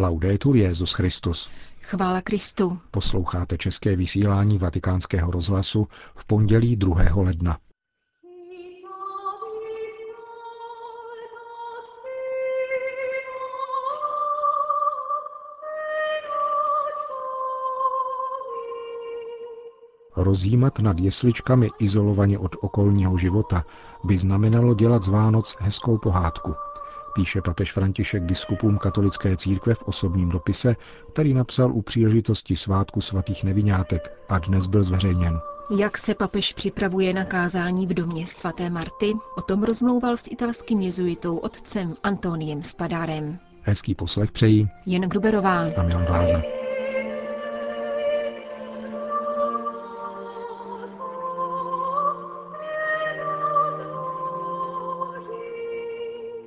Laudetur Jezus Christus. Chvála Kristu. Posloucháte české vysílání Vatikánského rozhlasu v pondělí 2. ledna. Rozjímat nad jesličkami izolovaně od okolního života by znamenalo dělat z Vánoc hezkou pohádku – píše papež František biskupům katolické církve v osobním dopise, který napsal u příležitosti svátku svatých nevinátek a dnes byl zveřejněn. Jak se papež připravuje na kázání v domě svaté Marty, o tom rozmlouval s italským jezuitou otcem Antoniem Spadárem. Hezký poslech přejí Jen Gruberová a Milan Glázer.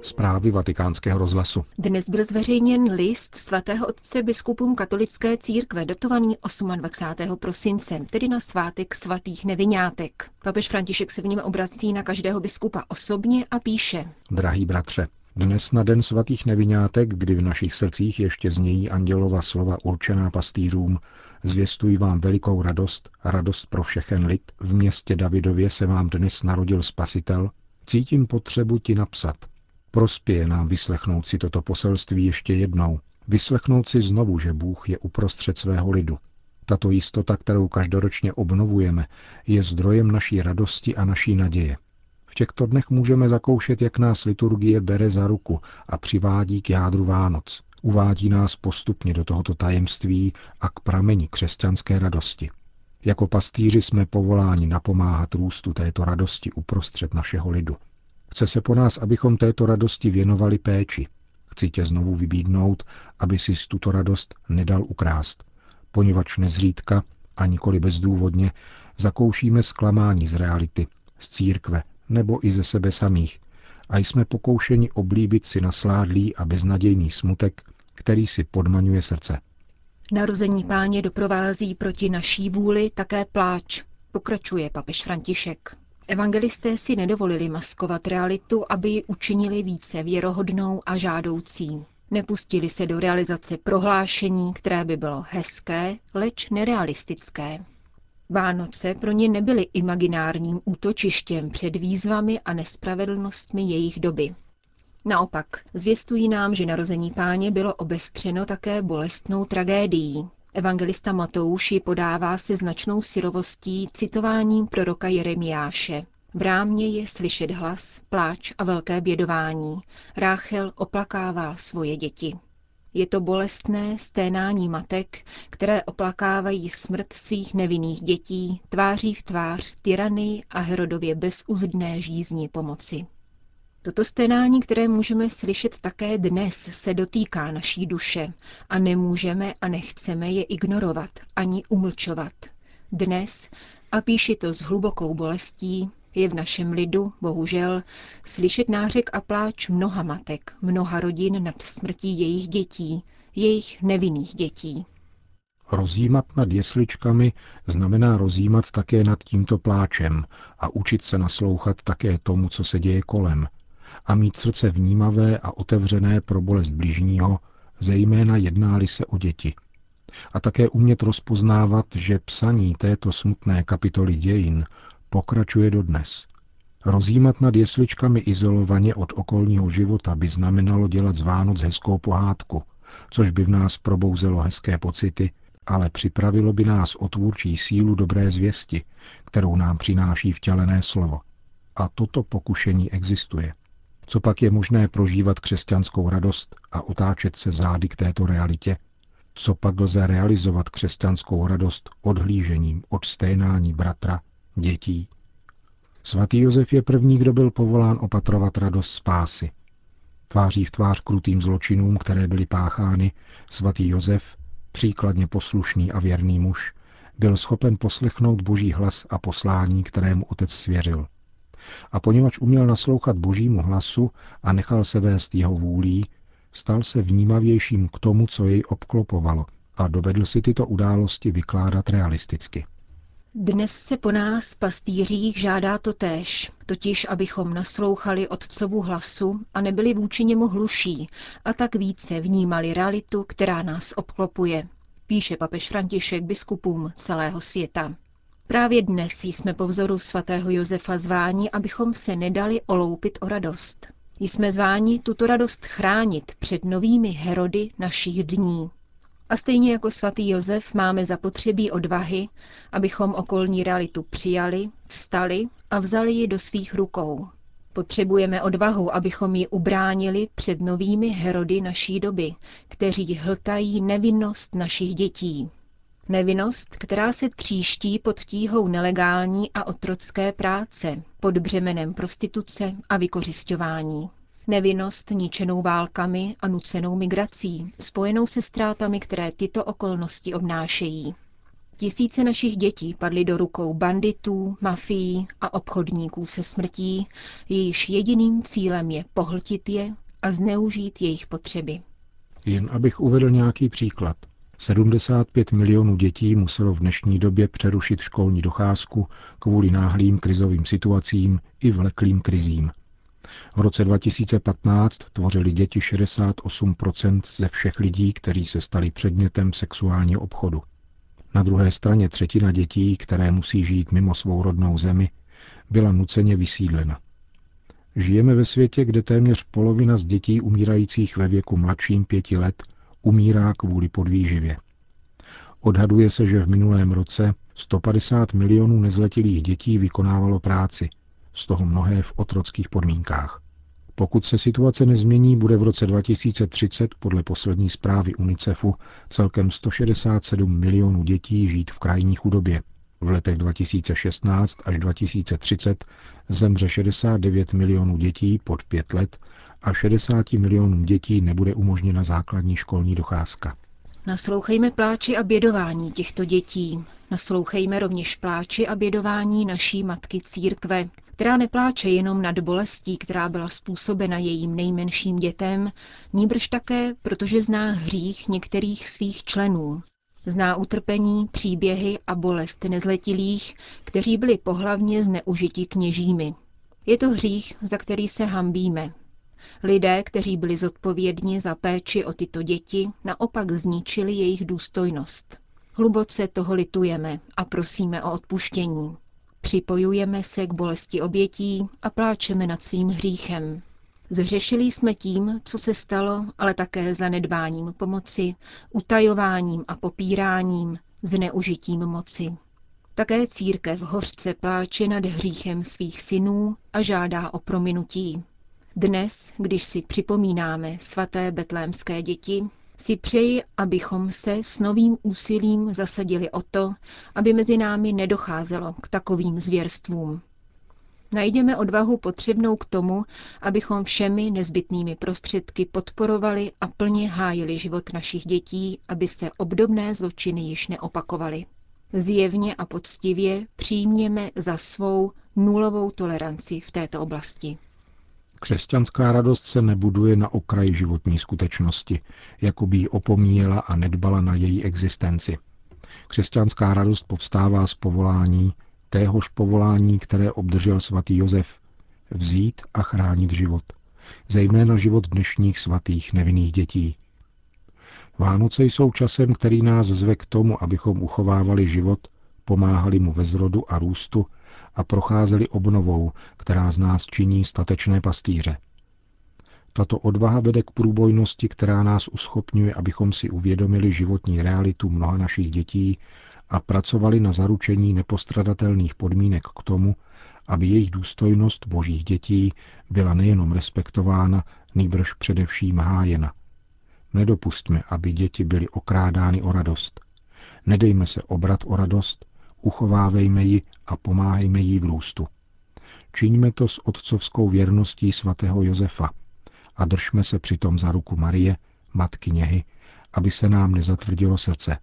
Zprávy vatikánského rozhlasu. Dnes byl zveřejněn list svatého otce biskupům katolické církve, datovaný 28. prosince, tedy na svátek svatých nevinátek. Papež František se v něm obrací na každého biskupa osobně a píše. Drahý bratře, dnes na den svatých nevinátek, kdy v našich srdcích ještě znějí andělova slova určená pastýřům, zvěstuji vám velikou radost, radost pro všechen lid. V městě Davidově se vám dnes narodil spasitel. Cítím potřebu ti napsat, Prospěje nám vyslechnout si toto poselství ještě jednou, vyslechnout si znovu, že Bůh je uprostřed svého lidu. Tato jistota, kterou každoročně obnovujeme, je zdrojem naší radosti a naší naděje. V těchto dnech můžeme zakoušet, jak nás liturgie bere za ruku a přivádí k jádru Vánoc. Uvádí nás postupně do tohoto tajemství a k prameni křesťanské radosti. Jako pastýři jsme povoláni napomáhat růstu této radosti uprostřed našeho lidu. Chce se po nás, abychom této radosti věnovali péči. Chci tě znovu vybídnout, aby si tuto radost nedal ukrást, poněvadž nezřídka a nikoli bezdůvodně zakoušíme zklamání z reality, z církve nebo i ze sebe samých a jsme pokoušeni oblíbit si nasládlý a beznadějný smutek, který si podmaňuje srdce. Narození páně doprovází proti naší vůli také pláč, pokračuje papež František. Evangelisté si nedovolili maskovat realitu, aby ji učinili více věrohodnou a žádoucí. Nepustili se do realizace prohlášení, které by bylo hezké, leč nerealistické. Vánoce pro ně nebyly imaginárním útočištěm před výzvami a nespravedlnostmi jejich doby. Naopak, zvěstují nám, že narození páně bylo obestřeno také bolestnou tragédií, Evangelista Matouš ji podává se značnou syrovostí citováním proroka Jeremiáše. V rámě je slyšet hlas, pláč a velké bědování. Ráchel oplakává svoje děti. Je to bolestné sténání matek, které oplakávají smrt svých nevinných dětí tváří v tvář tyrany a Herodově bezuzdné žízni pomoci. Toto sténání, které můžeme slyšet také dnes, se dotýká naší duše a nemůžeme a nechceme je ignorovat ani umlčovat. Dnes, a píši to s hlubokou bolestí, je v našem lidu, bohužel, slyšet nářek a pláč mnoha matek, mnoha rodin nad smrtí jejich dětí, jejich nevinných dětí. Rozjímat nad jesličkami znamená rozjímat také nad tímto pláčem a učit se naslouchat také tomu, co se děje kolem, a mít srdce vnímavé a otevřené pro bolest bližního, zejména jednáli se o děti. A také umět rozpoznávat, že psaní této smutné kapitoly dějin pokračuje dodnes. Rozjímat nad jesličkami izolovaně od okolního života by znamenalo dělat z Vánoc hezkou pohádku, což by v nás probouzelo hezké pocity, ale připravilo by nás o tvůrčí sílu dobré zvěsti, kterou nám přináší vtělené slovo. A toto pokušení existuje. Co pak je možné prožívat křesťanskou radost a otáčet se zády k této realitě? Co pak lze realizovat křesťanskou radost odhlížením od sténání bratra, dětí? Svatý Josef je první, kdo byl povolán opatrovat radost spásy. Tváří v tvář krutým zločinům, které byly páchány, svatý Josef, příkladně poslušný a věrný muž, byl schopen poslechnout boží hlas a poslání, kterému otec svěřil – a poněvadž uměl naslouchat božímu hlasu a nechal se vést jeho vůlí, stal se vnímavějším k tomu, co jej obklopovalo a dovedl si tyto události vykládat realisticky. Dnes se po nás, pastýřích, žádá to též, totiž abychom naslouchali Otcovu hlasu a nebyli vůči němu hluší a tak více vnímali realitu, která nás obklopuje, píše papež František biskupům celého světa. Právě dnes jsme po vzoru svatého Josefa zváni, abychom se nedali oloupit o radost. Jsme zváni tuto radost chránit před novými herody našich dní. A stejně jako svatý Josef máme zapotřebí odvahy, abychom okolní realitu přijali, vstali a vzali ji do svých rukou. Potřebujeme odvahu, abychom ji ubránili před novými herody naší doby, kteří hltají nevinnost našich dětí. Nevinnost, která se tříští pod tíhou nelegální a otrocké práce, pod břemenem prostituce a vykořišťování. Nevinnost ničenou válkami a nucenou migrací, spojenou se ztrátami, které tyto okolnosti obnášejí. Tisíce našich dětí padly do rukou banditů, mafií a obchodníků se smrtí, jejichž jediným cílem je pohltit je a zneužít jejich potřeby. Jen abych uvedl nějaký příklad. 75 milionů dětí muselo v dnešní době přerušit školní docházku kvůli náhlým krizovým situacím i vleklým krizím. V roce 2015 tvořili děti 68% ze všech lidí, kteří se stali předmětem sexuálního obchodu. Na druhé straně třetina dětí, které musí žít mimo svou rodnou zemi, byla nuceně vysídlena. Žijeme ve světě, kde téměř polovina z dětí umírajících ve věku mladším pěti let umírá kvůli podvýživě. Odhaduje se, že v minulém roce 150 milionů nezletilých dětí vykonávalo práci, z toho mnohé v otrockých podmínkách. Pokud se situace nezmění, bude v roce 2030 podle poslední zprávy UNICEFu celkem 167 milionů dětí žít v krajní chudobě. V letech 2016 až 2030 zemře 69 milionů dětí pod 5 let a 60 milionům dětí nebude umožněna základní školní docházka. Naslouchejme pláči a bědování těchto dětí. Naslouchejme rovněž pláči a bědování naší matky církve, která nepláče jenom nad bolestí, která byla způsobena jejím nejmenším dětem, níbrž také, protože zná hřích některých svých členů. Zná utrpení, příběhy a bolest nezletilých, kteří byli pohlavně zneužiti kněžími. Je to hřích, za který se hambíme. Lidé, kteří byli zodpovědní za péči o tyto děti, naopak zničili jejich důstojnost. Hluboce toho litujeme a prosíme o odpuštění. Připojujeme se k bolesti obětí a pláčeme nad svým hříchem. Zřešili jsme tím, co se stalo, ale také zanedbáním pomoci, utajováním a popíráním, zneužitím moci. Také církev hořce pláče nad hříchem svých synů a žádá o prominutí. Dnes, když si připomínáme svaté betlémské děti, si přeji, abychom se s novým úsilím zasadili o to, aby mezi námi nedocházelo k takovým zvěrstvům. Najdeme odvahu potřebnou k tomu, abychom všemi nezbytnými prostředky podporovali a plně hájili život našich dětí, aby se obdobné zločiny již neopakovaly. Zjevně a poctivě přijměme za svou nulovou toleranci v této oblasti. Křesťanská radost se nebuduje na okraji životní skutečnosti, jako by ji opomíjela a nedbala na její existenci. Křesťanská radost povstává z povolání, téhož povolání, které obdržel svatý Josef, vzít a chránit život, zejména život dnešních svatých nevinných dětí. Vánoce jsou časem, který nás zve k tomu, abychom uchovávali život, pomáhali mu ve zrodu a růstu a procházeli obnovou, která z nás činí statečné pastýře. Tato odvaha vede k průbojnosti, která nás uschopňuje, abychom si uvědomili životní realitu mnoha našich dětí a pracovali na zaručení nepostradatelných podmínek k tomu, aby jejich důstojnost božích dětí byla nejenom respektována, nýbrž především hájena. Nedopustme, aby děti byly okrádány o radost. Nedejme se obrat o radost, uchovávejme ji a pomáhejme jí v růstu. Čiňme to s otcovskou věrností svatého Josefa a držme se přitom za ruku Marie, matky něhy, aby se nám nezatvrdilo srdce.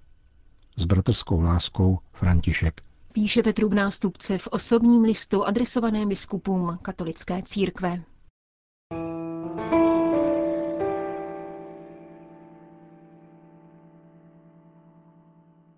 S bratrskou láskou František. Píše Petrův nástupce v osobním listu adresovaném biskupům katolické církve.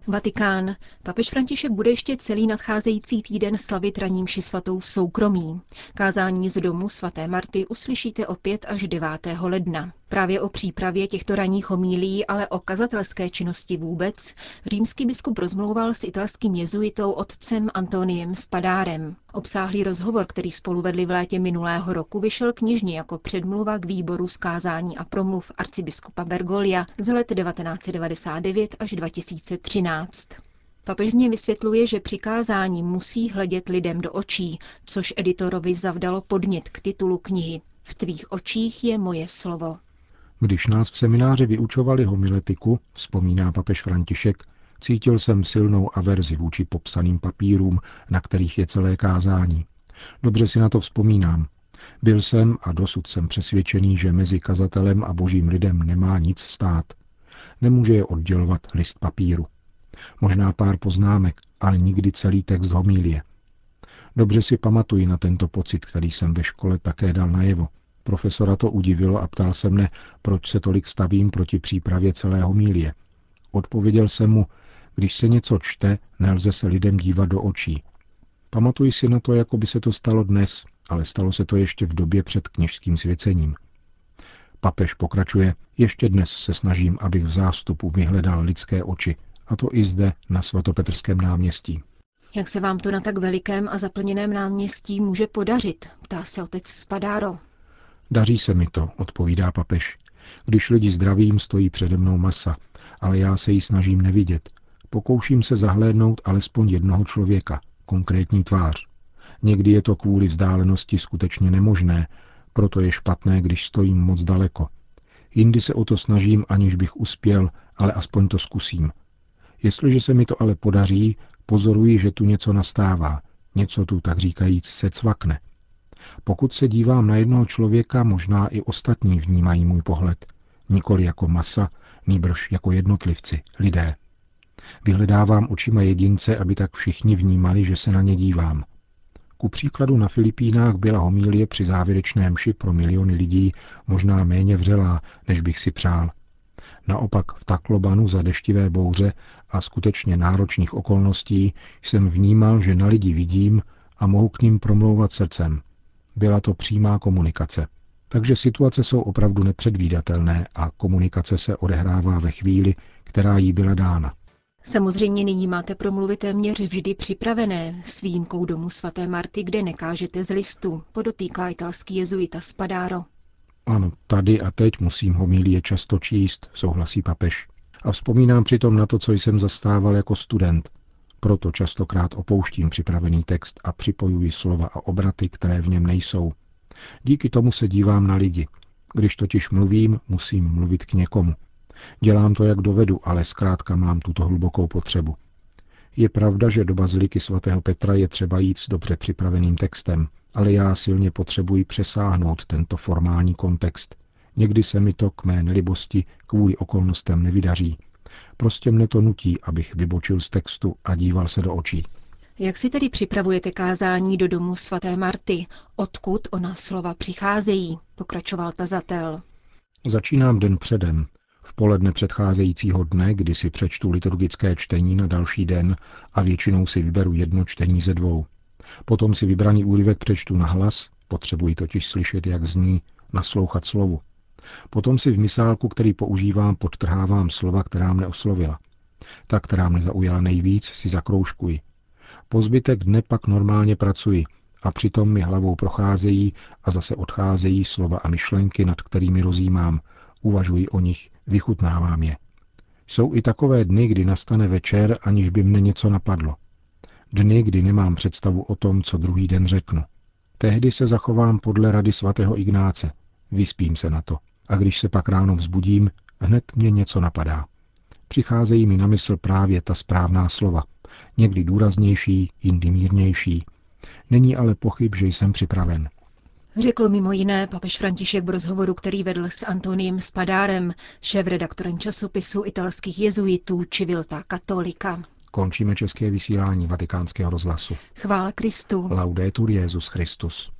Vatikán. Papež František bude ještě celý nadcházející týden slavit raním svatou v soukromí. Kázání z domu svaté Marty uslyšíte opět až 9. ledna. Právě o přípravě těchto ranních homílí, ale o kazatelské činnosti vůbec, římský biskup rozmlouval s italským jezuitou otcem Antoniem Spadárem. Obsáhlý rozhovor, který spolu vedli v létě minulého roku, vyšel knižně jako předmluva k výboru zkázání a promluv arcibiskupa Bergolia z let 1999 až 2013. Papež mě vysvětluje, že přikázání musí hledět lidem do očí, což editorovi zavdalo podnět k titulu knihy. V tvých očích je moje slovo. Když nás v semináři vyučovali homiletiku, vzpomíná papež František, cítil jsem silnou averzi vůči popsaným papírům, na kterých je celé kázání. Dobře si na to vzpomínám. Byl jsem a dosud jsem přesvědčený, že mezi kazatelem a božím lidem nemá nic stát. Nemůže je oddělovat list papíru. Možná pár poznámek, ale nikdy celý text homílie. Dobře si pamatuji na tento pocit, který jsem ve škole také dal najevo. Profesora to udivilo a ptal se mne, proč se tolik stavím proti přípravě celé homílie. Odpověděl jsem mu, když se něco čte, nelze se lidem dívat do očí. Pamatuji si na to, jako by se to stalo dnes, ale stalo se to ještě v době před kněžským svěcením. Papež pokračuje, ještě dnes se snažím, abych v zástupu vyhledal lidské oči, a to i zde na svatopetrském náměstí. Jak se vám to na tak velikém a zaplněném náměstí může podařit? Ptá se otec Spadáro. Daří se mi to, odpovídá papež. Když lidi zdravím, stojí přede mnou masa, ale já se jí snažím nevidět. Pokouším se zahlédnout alespoň jednoho člověka, konkrétní tvář. Někdy je to kvůli vzdálenosti skutečně nemožné, proto je špatné, když stojím moc daleko. Jindy se o to snažím, aniž bych uspěl, ale aspoň to zkusím. Jestliže se mi to ale podaří, pozoruji, že tu něco nastává, něco tu, tak říkajíc, se cvakne. Pokud se dívám na jednoho člověka, možná i ostatní vnímají můj pohled. Nikoli jako masa, nýbrž jako jednotlivci, lidé. Vyhledávám očima jedince, aby tak všichni vnímali, že se na ně dívám. Ku příkladu na Filipínách byla homílie při závěrečné mši pro miliony lidí možná méně vřelá, než bych si přál. Naopak v Taklobanu za deštivé bouře a skutečně náročných okolností jsem vnímal, že na lidi vidím a mohu k ním promlouvat srdcem. Byla to přímá komunikace. Takže situace jsou opravdu nepředvídatelné a komunikace se odehrává ve chvíli, která jí byla dána. Samozřejmě nyní máte promluvy téměř vždy připravené, s výjimkou domu svaté Marty, kde nekážete z listu, podotýká italský jezuita Spadaro. Ano, tady a teď musím homílie často číst, souhlasí papež. A vzpomínám přitom na to, co jsem zastával jako student. Proto častokrát opouštím připravený text a připojuji slova a obraty, které v něm nejsou. Díky tomu se dívám na lidi. Když totiž mluvím, musím mluvit k někomu. Dělám to, jak dovedu, ale zkrátka mám tuto hlubokou potřebu. Je pravda, že do baziliky svatého Petra je třeba jít s dobře připraveným textem, ale já silně potřebuji přesáhnout tento formální kontext. Někdy se mi to k mé nelibosti kvůli okolnostem nevydaří. Prostě mne to nutí, abych vybočil z textu a díval se do očí. Jak si tedy připravujete kázání do domu svaté Marty? Odkud ona slova přicházejí? Pokračoval tazatel. Začínám den předem, v poledne předcházejícího dne, kdy si přečtu liturgické čtení na další den a většinou si vyberu jedno čtení ze dvou. Potom si vybraný úryvek přečtu na hlas, potřebuji totiž slyšet, jak zní, naslouchat slovu. Potom si v misálku, který používám, podtrhávám slova, která mne oslovila. Ta, která mne zaujala nejvíc, si zakroužkuji. Po zbytek dne pak normálně pracuji a přitom mi hlavou procházejí a zase odcházejí slova a myšlenky, nad kterými rozjímám, uvažuji o nich, vychutnávám je. Jsou i takové dny, kdy nastane večer, aniž by mne něco napadlo. Dny, kdy nemám představu o tom, co druhý den řeknu. Tehdy se zachovám podle rady svatého Ignáce. Vyspím se na to. A když se pak ráno vzbudím, hned mě něco napadá. Přicházejí mi na mysl právě ta správná slova. Někdy důraznější, jindy mírnější. Není ale pochyb, že jsem připraven. Řekl mimo jiné papež František v rozhovoru, který vedl s Antoniem Spadárem, šéf-redaktorem časopisu italských jezuitů Civilta Katolika. Končíme české vysílání vatikánského rozhlasu. Chvála Kristu. Laudetur Jezus Christus.